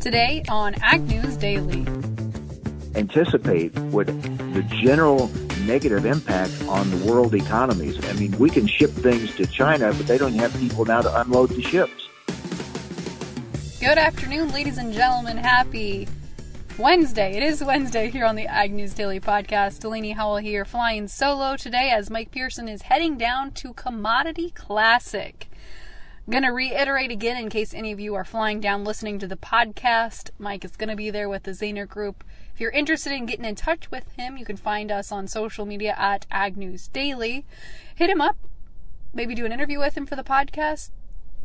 Today on Ag News Daily. Anticipate what the general negative impact on the world economies. I mean, we can ship things to China, but they don't have people now to unload the ships. Good afternoon, ladies and gentlemen. Happy Wednesday. It is Wednesday here on the Ag News Daily Podcast. Delaney Howell here, flying solo today as Mike Pearson is heading down to Commodity Classic. Going to reiterate again in case any of you are flying down listening to the podcast. Mike is going to be there with the Zaner Group. If you're interested in getting in touch with him, you can find us on social media at Ag News Daily. Hit him up, maybe do an interview with him for the podcast.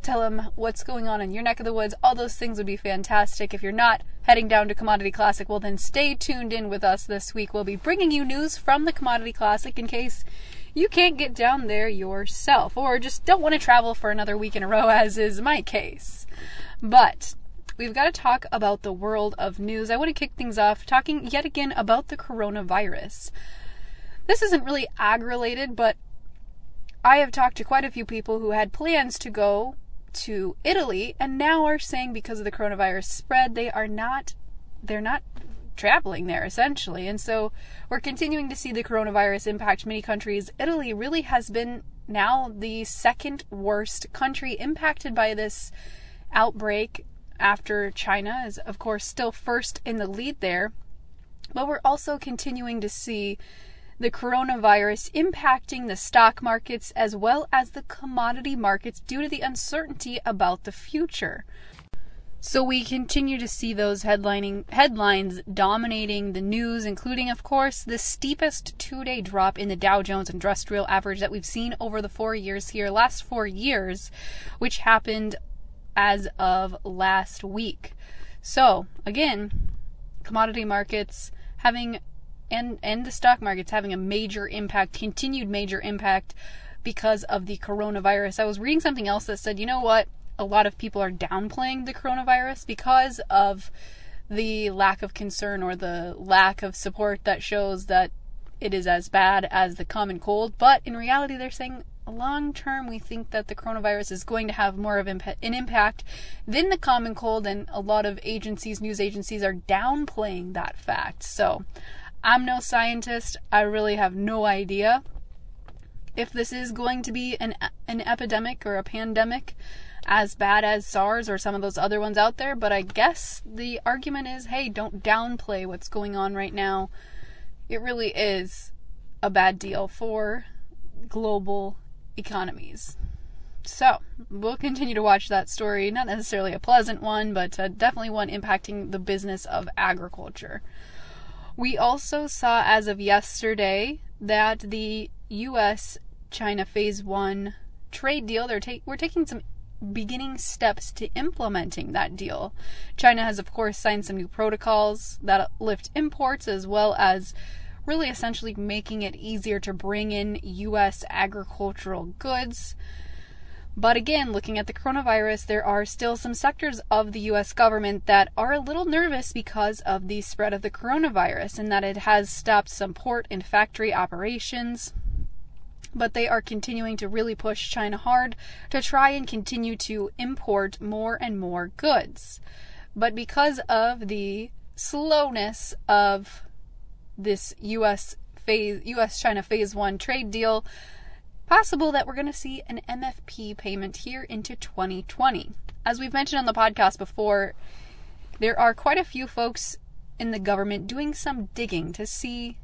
Tell him what's going on in your neck of the woods. All those things would be fantastic. If you're not heading down to Commodity Classic, well, then stay tuned in with us this week. We'll be bringing you news from the Commodity Classic in case you can't get down there yourself, or just don't want to travel for another week in a row, as is my case. But we've got to talk about the world of news. I want to kick things off talking yet again about the coronavirus. This isn't really ag related, but I have talked to quite a few people who had plans to go to Italy and now are saying because of the coronavirus spread they are not they're not traveling there essentially. And so we're continuing to see the coronavirus impact many countries. Italy really has been now the second worst country impacted by this outbreak after China is of course still first in the lead there. But we're also continuing to see the coronavirus impacting the stock markets as well as the commodity markets due to the uncertainty about the future. So we continue to see those headlining headlines dominating the news, including, of course, the steepest two-day drop in the Dow Jones Industrial Average that we've seen over the four years here, last four years, which happened as of last week. So again, commodity markets having and and the stock markets having a major impact, continued major impact because of the coronavirus. I was reading something else that said, you know what? A lot of people are downplaying the coronavirus because of the lack of concern or the lack of support that shows that it is as bad as the common cold. But in reality, they're saying long term, we think that the coronavirus is going to have more of an impact than the common cold, and a lot of agencies, news agencies, are downplaying that fact. So I'm no scientist. I really have no idea if this is going to be an an epidemic or a pandemic as bad as SARS or some of those other ones out there, but I guess the argument is hey, don't downplay what's going on right now. It really is a bad deal for global economies. So, we'll continue to watch that story. Not necessarily a pleasant one, but uh, definitely one impacting the business of agriculture. We also saw, as of yesterday, that the U.S. China Phase 1 trade deal, they're ta- we're taking some beginning steps to implementing that deal. China has, of course, signed some new protocols that lift imports as well as really essentially making it easier to bring in U.S. agricultural goods. But again, looking at the coronavirus, there are still some sectors of the US government that are a little nervous because of the spread of the coronavirus and that it has stopped some port and factory operations but they are continuing to really push China hard to try and continue to import more and more goods. But because of the slowness of this US phase US China phase 1 trade deal, possible that we're going to see an MFP payment here into 2020. As we've mentioned on the podcast before, there are quite a few folks in the government doing some digging to see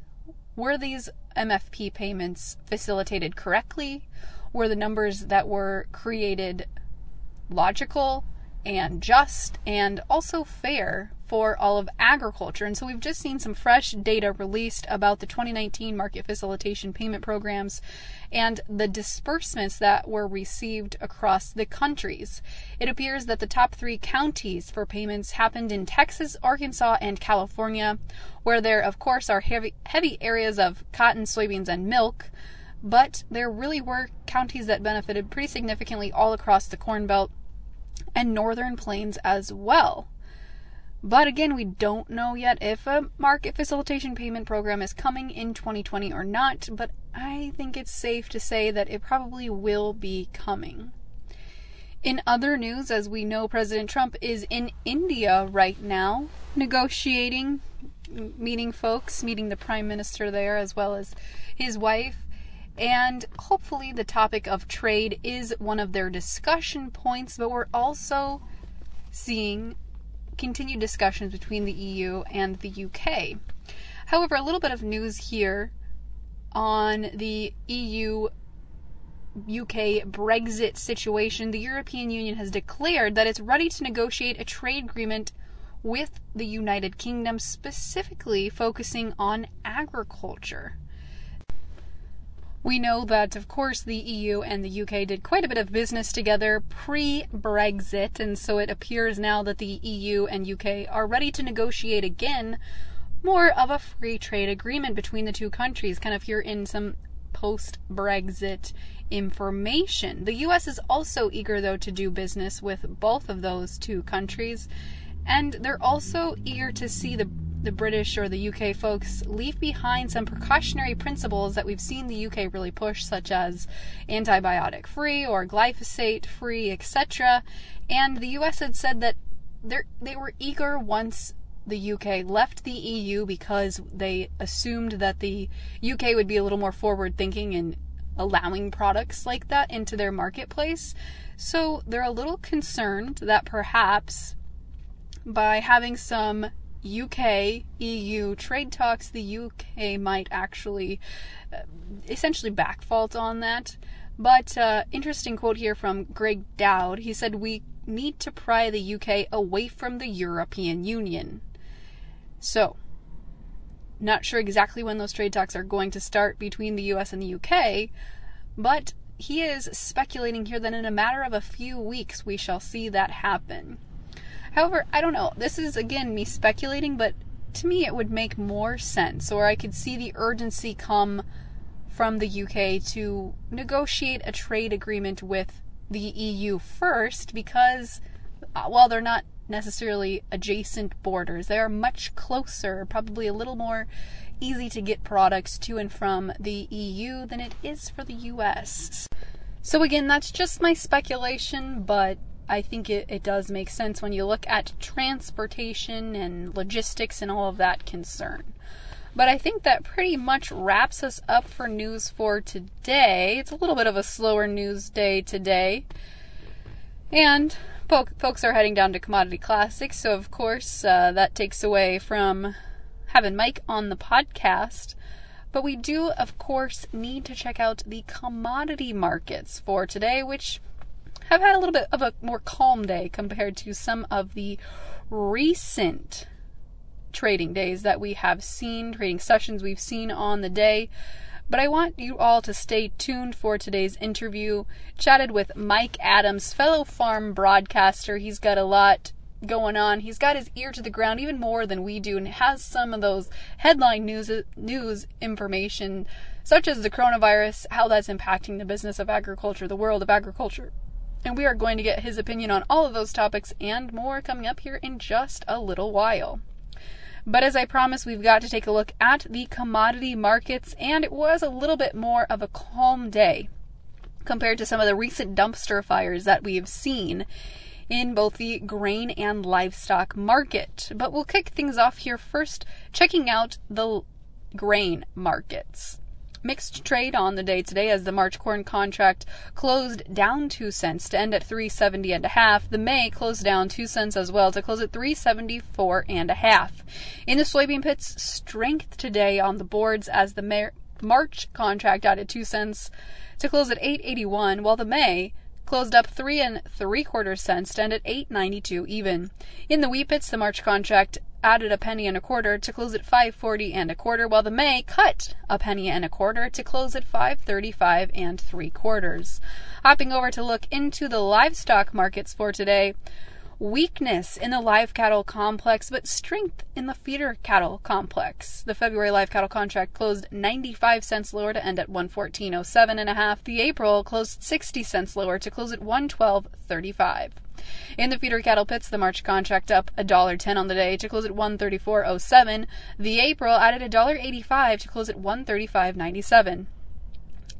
were these MFP payments facilitated correctly? Were the numbers that were created logical and just and also fair for all of agriculture. And so we've just seen some fresh data released about the 2019 market facilitation payment programs and the disbursements that were received across the countries. It appears that the top three counties for payments happened in Texas, Arkansas, and California, where there, of course, are heavy, heavy areas of cotton, soybeans, and milk. But there really were counties that benefited pretty significantly all across the Corn Belt and northern plains as well. But again, we don't know yet if a market facilitation payment program is coming in 2020 or not, but I think it's safe to say that it probably will be coming. In other news, as we know, President Trump is in India right now negotiating, meeting folks, meeting the Prime Minister there as well as his wife. And hopefully, the topic of trade is one of their discussion points, but we're also seeing continued discussions between the EU and the UK. However, a little bit of news here on the EU UK Brexit situation. The European Union has declared that it's ready to negotiate a trade agreement with the United Kingdom, specifically focusing on agriculture. We know that, of course, the EU and the UK did quite a bit of business together pre Brexit, and so it appears now that the EU and UK are ready to negotiate again more of a free trade agreement between the two countries, kind of here in some post Brexit information. The US is also eager, though, to do business with both of those two countries, and they're also eager to see the the British or the UK folks leave behind some precautionary principles that we've seen the UK really push, such as antibiotic free or glyphosate free, etc. And the US had said that they were eager once the UK left the EU because they assumed that the UK would be a little more forward thinking in allowing products like that into their marketplace. So they're a little concerned that perhaps by having some UK EU trade talks, the UK might actually uh, essentially backfault on that. But uh, interesting quote here from Gregg Doud. He said, "We need to pry the UK away from the European Union." So, not sure exactly when those trade talks are going to start between the US and the UK, but he is speculating here that in a matter of a few weeks we shall see that happen. However, I don't know. This is again me speculating, but to me it would make more sense, or I could see the urgency come from the UK to negotiate a trade agreement with the EU first because uh, while they're not necessarily adjacent borders, they are much closer, probably a little more easy to get products to and from the EU than it is for the US. So, again, that's just my speculation, but I think it, it does make sense when you look at transportation and logistics and all of that concern. But I think that pretty much wraps us up for news for today. It's a little bit of a slower news day today. And folks are heading down to Commodity Classics, so of course uh, that takes away from having Mike on the podcast. But we do, of course, need to check out the commodity markets for today, which have had a little bit of a more calm day compared to some of the recent trading days that we have seen, trading sessions we've seen on the day. But I want you all to stay tuned for today's interview. Chatted with Mike Adams, fellow farm broadcaster. He's got a lot going on. He's got his ear to the ground even more than we do and has some of those headline news news information such as the coronavirus, how that's impacting the business of agriculture, the world of agriculture, and we are going to get his opinion on all of those topics and more coming up here in just a little while. But as I promised, we've got to take a look at the commodity markets, and it was a little bit more of a calm day compared to some of the recent dumpster fires that we have seen in both the grain and livestock market. But we'll kick things off here first, checking out the grain markets. Mixed trade on the day today as the March corn contract closed down 2 cents to end at 370 and a half. The May closed down 2 cents as well to close at 374 and a half. In the soybean pits, strength today on the boards as the March contract added 2 cents to close at 881 while the May closed up three and three quarter cents end at 8.92 even. In the wheat pits, the March contract added a penny and a quarter to close at 540 and a quarter, while the May cut a penny and a quarter to close at 535 and three quarters. Hopping over to look into the livestock markets for today. Weakness in the live cattle complex, but strength in the feeder cattle complex. The February live cattle contract closed 95 cents lower to end at 114.07 and a half. The April closed 60 cents lower to close at 112.35. In the feeder cattle pits, the March contract up $1.10 on the day to close at 134.07. The April added $1.85 to close at 135.97.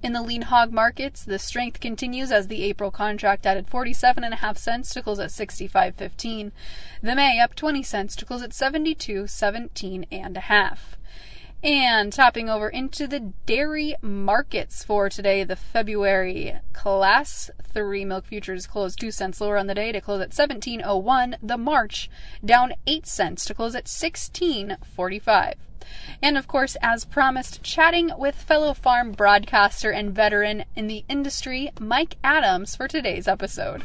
In the lean hog markets, the strength continues as the April contract added 47.5 cents to close at 65.15. The May up 20 cents to close at 72.17 and a half. And topping over into the dairy markets for today, the February Class 3 milk futures closed 2 cents lower on the day to close at 17.01. The March down 8 cents to close at 16.45. And of course, as promised, chatting with fellow farm broadcaster and veteran in the industry, Mike Adams, for today's episode.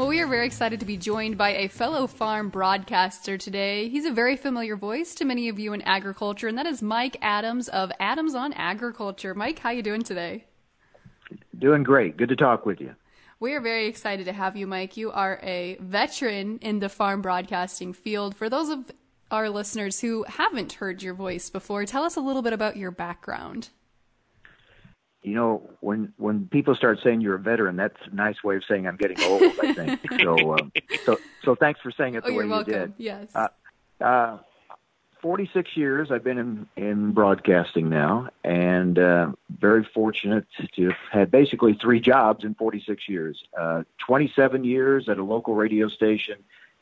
Well, we are very excited to be joined by a fellow farm broadcaster today. He's a very familiar voice to many of you in agriculture, and that is Mike Adams of Adams on Agriculture. Mike, how you doing today? Doing great. Good to talk with you. We are very excited to have you, Mike. You are a veteran in the farm broadcasting field. For those of our listeners who haven't heard your voice before, tell us a little bit about your background. You know, when when people start saying you're a veteran, that's a nice way of saying I'm getting old. I think so. Um, so so thanks for saying it the oh, way you did. Yes. Uh, uh, 46 years I've been in, in broadcasting now, and uh, very fortunate to have had basically three jobs in 46 years. Uh, 27 years at a local radio station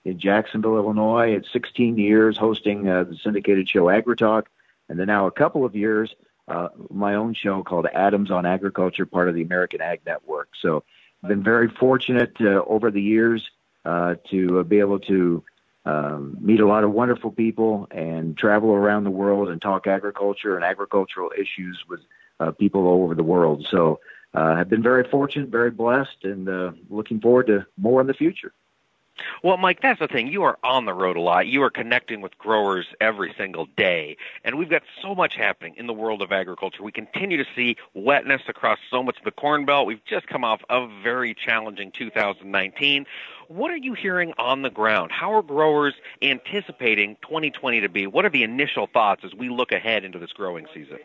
in Jacksonville, Illinois. At 16 years hosting uh, the syndicated show AgriTalk, and then now a couple of years uh, my own show called Adams on Agriculture, part of the American Ag Network. So I've been very fortunate uh, over the years uh, to uh, be able to um, meet a lot of wonderful people and travel around the world and talk agriculture and agricultural issues with uh, people all over the world. So uh, I've been very fortunate, very blessed, and uh, looking forward to more in the future. Well, Mike, that's the thing. You are on the road a lot. You are connecting with growers every single day. And we've got so much happening in the world of agriculture. We continue to see wetness across so much of the Corn Belt. We've just come off a very challenging 2019. What are you hearing on the ground? How are growers anticipating 2020 to be? What are the initial thoughts as we look ahead into this growing season?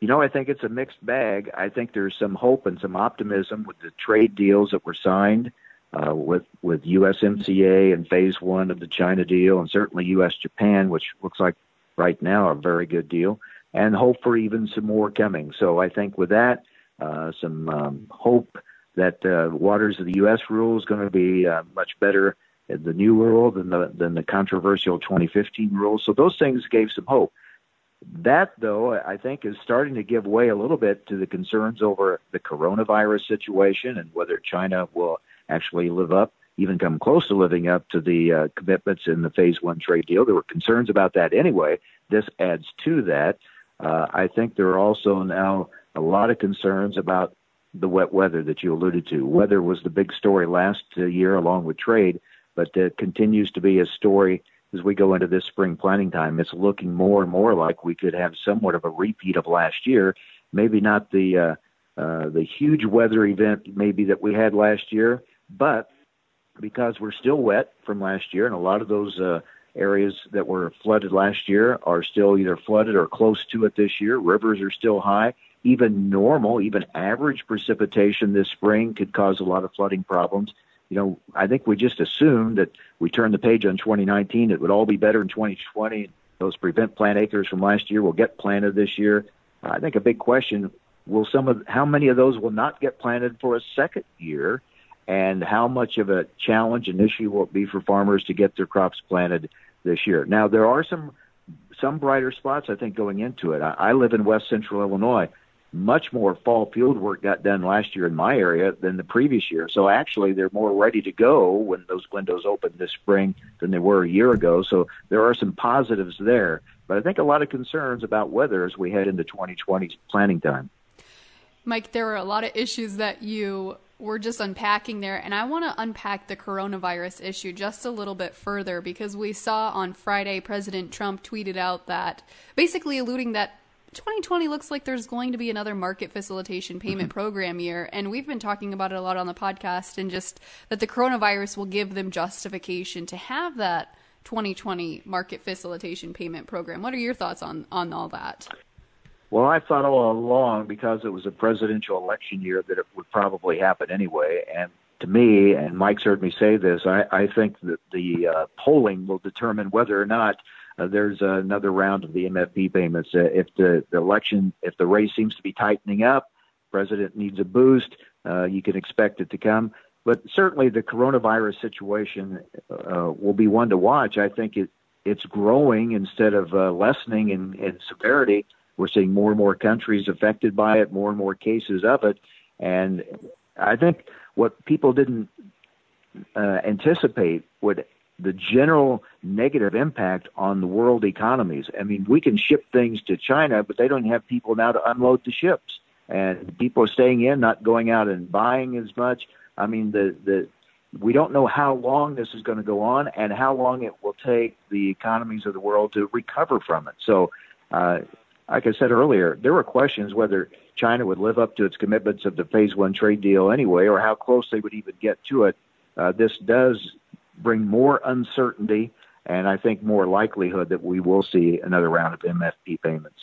You know, I think it's a mixed bag. I think there's some hope and some optimism with the trade deals that were signed uh, with with USMCA and Phase One of the China deal, and certainly U.S. Japan, which looks like right now a very good deal, and hope for even some more coming. So I think with that, uh, some um, hope that uh, waters of the U.S. rule is going to be uh, much better in the new rule than the than the controversial 2015 rule. So those things gave some hope. That, though, I think is starting to give way a little bit to the concerns over the coronavirus situation and whether China will actually live up, even come close to living up to the uh, commitments in the Phase One trade deal. There were concerns about that anyway. This adds to that. Uh, I think there are also now a lot of concerns about the wet weather that you alluded to. Weather was the big story last year, along with trade, but it continues to be a story as we go into this spring planting time. It's looking more and more like we could have somewhat of a repeat of last year. Maybe not the uh, uh, the huge weather event maybe that we had last year, but because we're still wet from last year, and a lot of those uh, areas that were flooded last year are still either flooded or close to it this year. Rivers are still high. Even normal, even average precipitation this spring could cause a lot of flooding problems. You know, I think we just assumed that we turned the page on 2019. It would all be better in 2020. Those prevent plant acres from last year will get planted this year. I think a big question will some of how many of those will not get planted for a second year and how much of a challenge and issue will it be for farmers to get their crops planted this year. Now, there are some some brighter spots, I think, going into it. I, I live in west central Illinois. Much more fall field work got done last year in my area than the previous year. So actually, they're more ready to go when those windows open this spring than they were a year ago. So there are some positives there. But I think a lot of concerns about weather as we head into 2020 planting time. Mike, there were a lot of issues that you were just unpacking there, and I want to unpack the coronavirus issue just a little bit further because we saw on Friday President Trump tweeted out that basically alluding that 2020 looks like there's going to be another market facilitation payment mm-hmm. program year, and we've been talking about it a lot on the podcast, and just that the coronavirus will give them justification to have that 2020 market facilitation payment program. What are your thoughts on on all that? Well, I thought all along because it was a presidential election year that it would probably happen anyway. And to me, and Mike's heard me say this, I, I think that the uh, polling will determine whether or not uh, there's another round of the MFP payments. Uh, if the, the election, if the race seems to be tightening up, president needs a boost. Uh, you can expect it to come. But certainly, the coronavirus situation uh, will be one to watch. I think it it's growing instead of uh, lessening in, in severity. We're seeing more and more countries affected by it, more and more cases of it, and I think what people didn't uh, anticipate would the general negative impact on the world economies. I mean, we can ship things to China, but they don't have people now to unload the ships, and people are staying in, not going out and buying as much. I mean, the the we don't know how long this is going to go on and how long it will take the economies of the world to recover from it. So, uh, like I said earlier, there were questions whether China would live up to its commitments of the Phase One trade deal anyway, or how close they would even get to it. Uh, this does bring more uncertainty and I think more likelihood that we will see another round of MFP payments.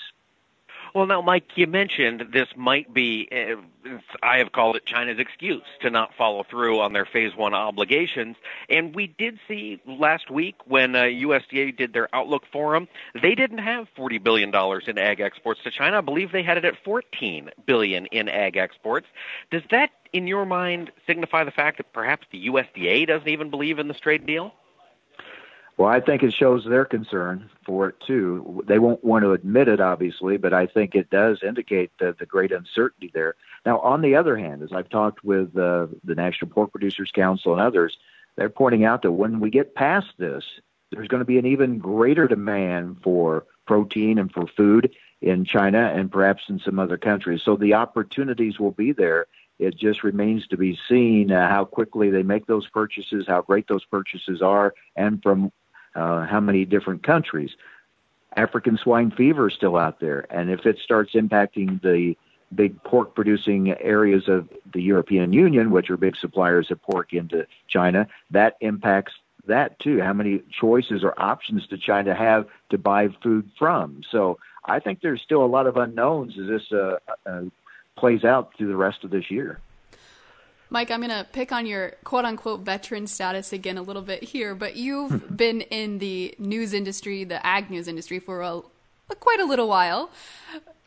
Well, now, Mike, you mentioned this might be, uh, I have called it China's excuse to not follow through on their phase one obligations. And we did see last week when uh, USDA did their Outlook Forum, they didn't have $40 billion in ag exports to China. I believe they had it at 14 billion in ag exports. Does that, in your mind, signify the fact that perhaps the USDA doesn't even believe in this trade deal? Well, I think it shows their concern for it too. They won't want to admit it, obviously, but I think it does indicate the, the great uncertainty there. Now, on the other hand, as I've talked with uh, the National Pork Producers Council and others, they're pointing out that when we get past this, there's going to be an even greater demand for protein and for food in China and perhaps in some other countries. So the opportunities will be there. It just remains to be seen uh, how quickly they make those purchases, how great those purchases are, and from uh, how many different countries. African swine fever is still out there, and if it starts impacting the big pork producing areas of the European Union, which are big suppliers of pork into China, that impacts that too. How many choices or options does China have to buy food from? So I think there's still a lot of unknowns as this uh, uh, plays out through the rest of this year. Mike, I'm going to pick on your quote unquote veteran status again a little bit here, but you've hmm. been in the news industry, the ag news industry, for a, a, quite a little while.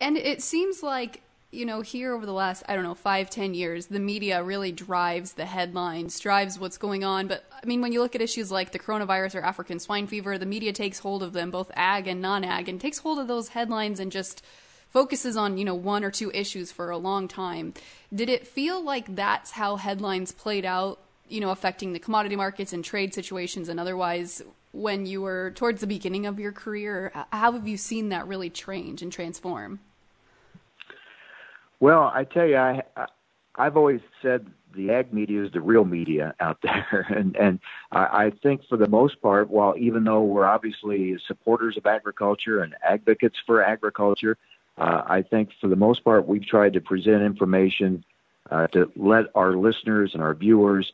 And it seems like, you know, here over the last, I don't know, five, ten years, the media really drives the headlines, drives what's going on. But I mean, when you look at issues like the coronavirus or African swine fever, the media takes hold of them, both ag and non ag, and takes hold of those headlines and just focuses on, you know, one or two issues for a long time. Did it feel like that's how headlines played out, you know, affecting the commodity markets and trade situations and otherwise when you were towards the beginning of your career? How have you seen that really change and transform? Well, I tell you, I, I've always said the ag media is the real media out there, and and I, I think for the most part, while even though we're obviously supporters of agriculture and advocates for agriculture, uh, I think for the most part, we've tried to present information uh, to let our listeners and our viewers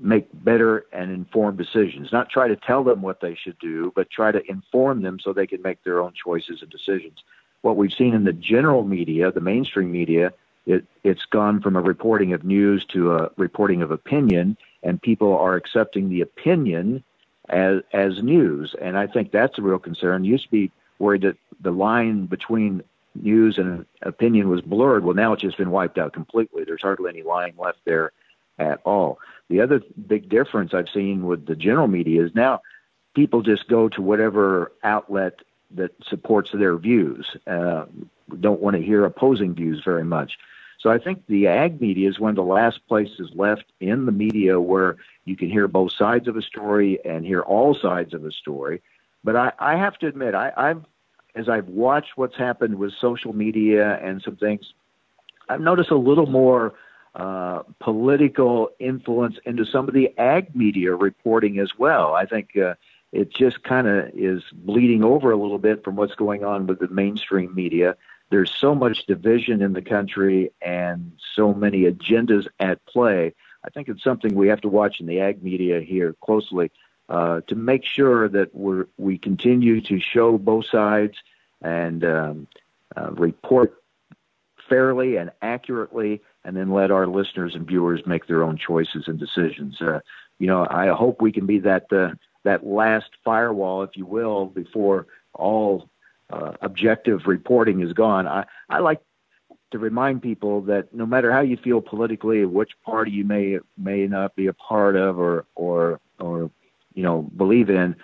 make better and informed decisions. Not try to tell them what they should do, but try to inform them so they can make their own choices and decisions. What we've seen in the general media, the mainstream media, it, it's gone from a reporting of news to a reporting of opinion, and people are accepting the opinion as as news. And I think that's a real concern. It used to be worried that the line between news and opinion was blurred. Well, now it's just been wiped out completely. There's hardly any line left there at all. The other big difference I've seen with the general media is now people just go to whatever outlet that supports their views. Uh, don't want to hear opposing views very much. So I think the ag media is one of the last places left in the media where you can hear both sides of a story and hear all sides of a story. But I, I have to admit, I, I've as I've watched what's happened with social media and some things, I've noticed a little more uh, political influence into some of the ag media reporting as well. I think uh, it just kind of is bleeding over a little bit from what's going on with the mainstream media. There's so much division in the country and so many agendas at play. I think it's something we have to watch in the ag media here closely uh, to make sure that we we continue to show both sides and um, uh, report fairly and accurately, and then let our listeners and viewers make their own choices and decisions. Uh, you know, I hope we can be that uh, that last firewall, if you will, before all uh, objective reporting is gone. I, I like to remind people that no matter how you feel politically, which party you may may not be a part of or or or you know believe in,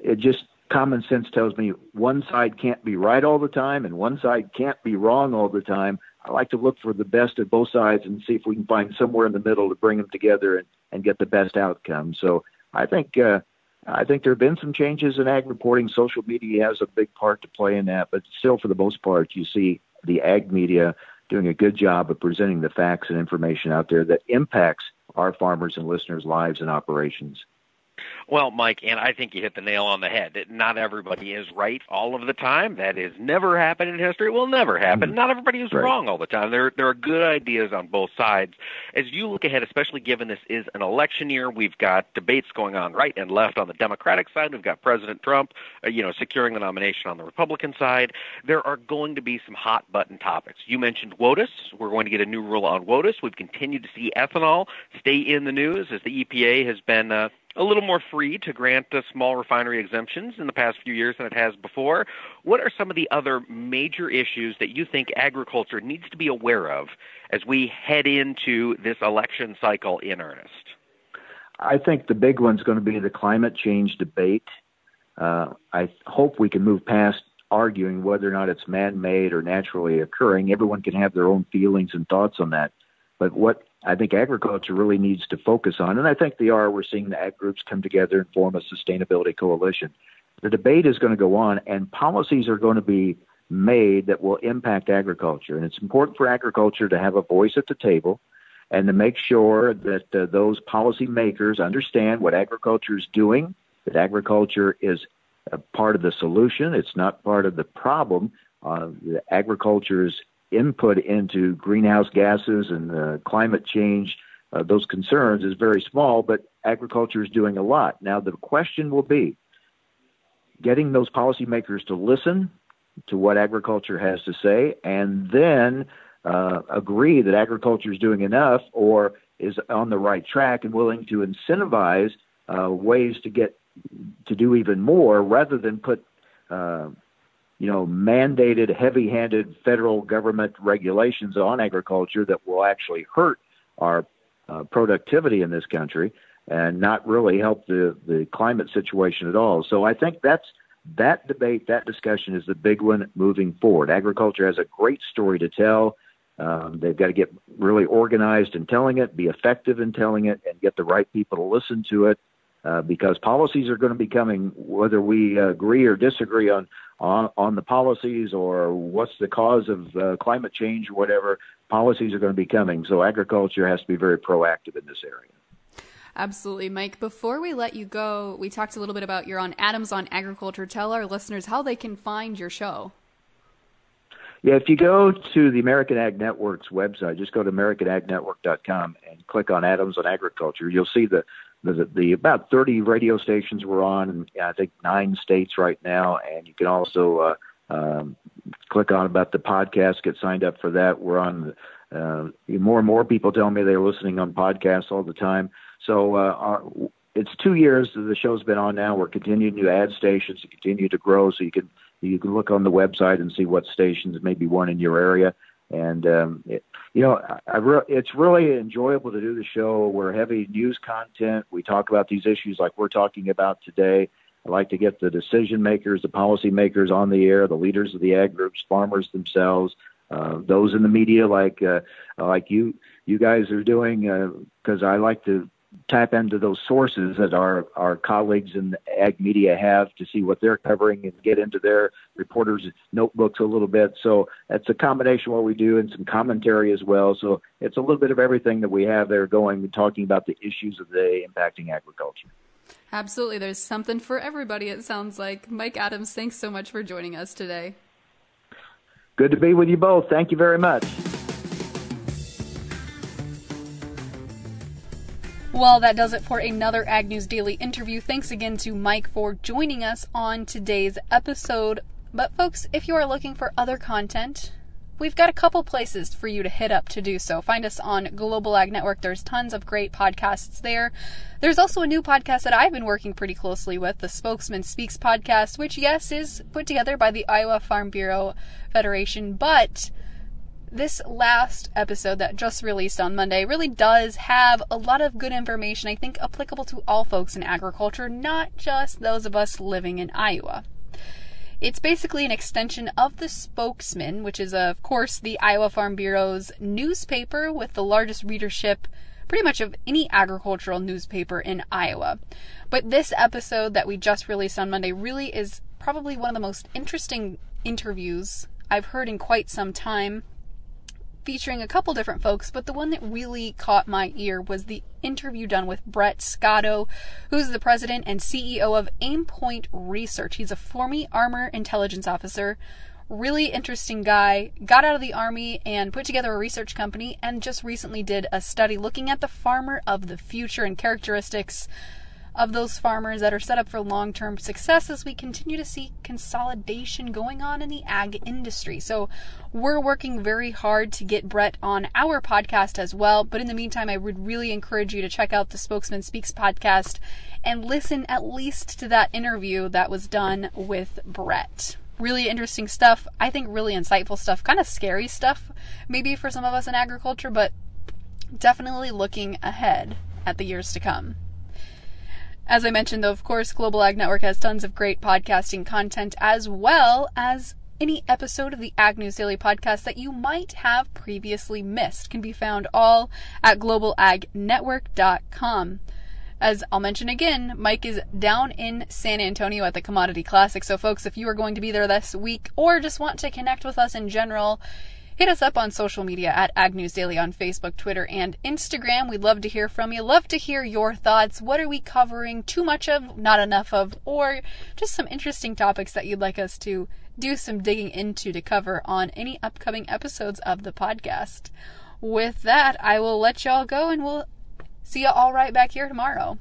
it just common sense tells me one side can't be right all the time and one side can't be wrong all the time. I like to look for the best of both sides and see if we can find somewhere in the middle to bring them together and, and get the best outcome. So I think uh, I think there have been some changes in ag reporting. Social media has a big part to play in that, but still, for the most part, you see the ag media doing a good job of presenting the facts and information out there that impacts our farmers and listeners' lives and operations. Well, Mike, and I think you hit the nail on the head. Not everybody is right all of the time. That has never happened in history. It will never happen. Mm-hmm. Not everybody is right. wrong all the time. There, there are good ideas on both sides. As you look ahead, especially given this is an election year, we've got debates going on right and left on the Democratic side. We've got President Trump, uh, you know, securing the nomination on the Republican side. There are going to be some hot button topics. You mentioned WOTUS. We're going to get a new rule on WOTUS. We've continued to see ethanol stay in the news as the EPA has been uh, a little more free to grant uh, small refinery exemptions in the past few years than it has before. What are some of the other major issues that you think agriculture needs to be aware of as we head into this election cycle in earnest? I think the big one's going to be the climate change debate. Uh, I hope we can move past arguing whether or not it's man made or naturally occurring. Everyone can have their own feelings and thoughts on that. But what I think agriculture really needs to focus on, and I think they are. We're seeing the ag groups come together and form a sustainability coalition. The debate is going to go on, and policies are going to be made that will impact agriculture. And it's important for agriculture to have a voice at the table and to make sure that uh, those policymakers understand what agriculture is doing, that agriculture is a part of the solution, it's not part of the problem. Uh, the agriculture is input into greenhouse gases and uh, climate change, uh, those concerns is very small, but agriculture is doing a lot. Now, the question will be getting those policymakers to listen to what agriculture has to say and then uh, agree that agriculture is doing enough or is on the right track and willing to incentivize uh, ways to get to do even more rather than put uh, you know, mandated, heavy-handed federal government regulations on agriculture that will actually hurt our uh, productivity in this country and not really help the the climate situation at all. So I think that's that debate, that discussion is the big one moving forward. Agriculture has a great story to tell. Um, they've got to get really organized in telling it, be effective in telling it, and get the right people to listen to it. Uh, because policies are going to be coming, whether we agree or disagree on on, on the policies or what's the cause of uh, climate change or whatever. Policies are going to be coming, so agriculture has to be very proactive in this area. Absolutely, Mike. Before we let you go, we talked a little bit about you're on Adams on Agriculture. Tell our listeners how they can find your show. Yeah, if you go to the American Ag Network's website, just go to AmericanAgNetwork.com and click on Adams on Agriculture. You'll see the the, the about 30 radio stations we're on, and I think nine states right now. And you can also uh, um, click on about the podcast, get signed up for that. We're on. Uh, more and more people tell me they're listening on podcasts all the time. So uh, our, it's two years that the show's been on now. We're continuing to add stations to continue to grow. So you can you can look on the website and see what stations maybe one in your area. And um, it, you know, I, I re- it's really enjoyable to do the show. We're heavy news content. We talk about these issues like we're talking about today. I like to get the decision makers, the policy makers on the air, the leaders of the ag groups, farmers themselves, uh, those in the media like uh, like you you guys are doing because uh, I like to tap into those sources that our our colleagues in ag media have to see what they're covering and get into their reporters' notebooks a little bit. So it's a combination of what we do and some commentary as well. So it's a little bit of everything that we have there going, talking about the issues of the day impacting agriculture. Absolutely, there's something for everybody. It sounds like Mike Adams. Thanks so much for joining us today. Good to be with you both. Thank you very much. Well, that does it for another Ag News Daily interview. Thanks again to Mike for joining us on today's episode. But, folks, if you are looking for other content, we've got a couple places for you to hit up to do so. Find us on Global Ag Network. There's tons of great podcasts there. There's also a new podcast that I've been working pretty closely with, the Spokesman Speaks podcast, which, yes, is put together by the Iowa Farm Bureau Federation, but this last episode that just released on Monday really does have a lot of good information, I think, applicable to all folks in agriculture, not just those of us living in Iowa. It's basically an extension of the Spokesman, which is, of course, the Iowa Farm Bureau's newspaper with the largest readership pretty much of any agricultural newspaper in Iowa. But this episode that we just released on Monday really is probably one of the most interesting interviews I've heard in quite some time featuring a couple different folks, but the one that really caught my ear was the interview done with Brett Sciotto, who's the president and CEO of Aimpoint Research. He's a former Armor Intelligence Officer, really interesting guy, got out of the Army and put together a research company, and just recently did a study looking at the farmer of the future and characteristics of those farmers that are set up for long term success as we continue to see consolidation going on in the ag industry. So, we're working very hard to get Brett on our podcast as well. But in the meantime, I would really encourage you to check out the Spokesman Speaks podcast and listen at least to that interview that was done with Brett. Really interesting stuff. I think really insightful stuff. Kind of scary stuff, maybe for some of us in agriculture, but definitely looking ahead at the years to come. As I mentioned, though, of course, Global Ag Network has tons of great podcasting content as well as any episode of the Ag News Daily podcast that you might have previously missed can be found all at globalagnetwork.com. As I'll mention again, Mike is down in San Antonio at the Commodity Classic. So, folks, if you are going to be there this week or just want to connect with us in general, Hit us up on social media at Ag News Daily on Facebook, Twitter, and Instagram. We'd love to hear from you. Love to hear your thoughts. What are we covering? Too much of, not enough of, or just some interesting topics that you'd like us to do some digging into to cover on any upcoming episodes of the podcast. With that, I will let y'all go and we'll see you all right back here tomorrow.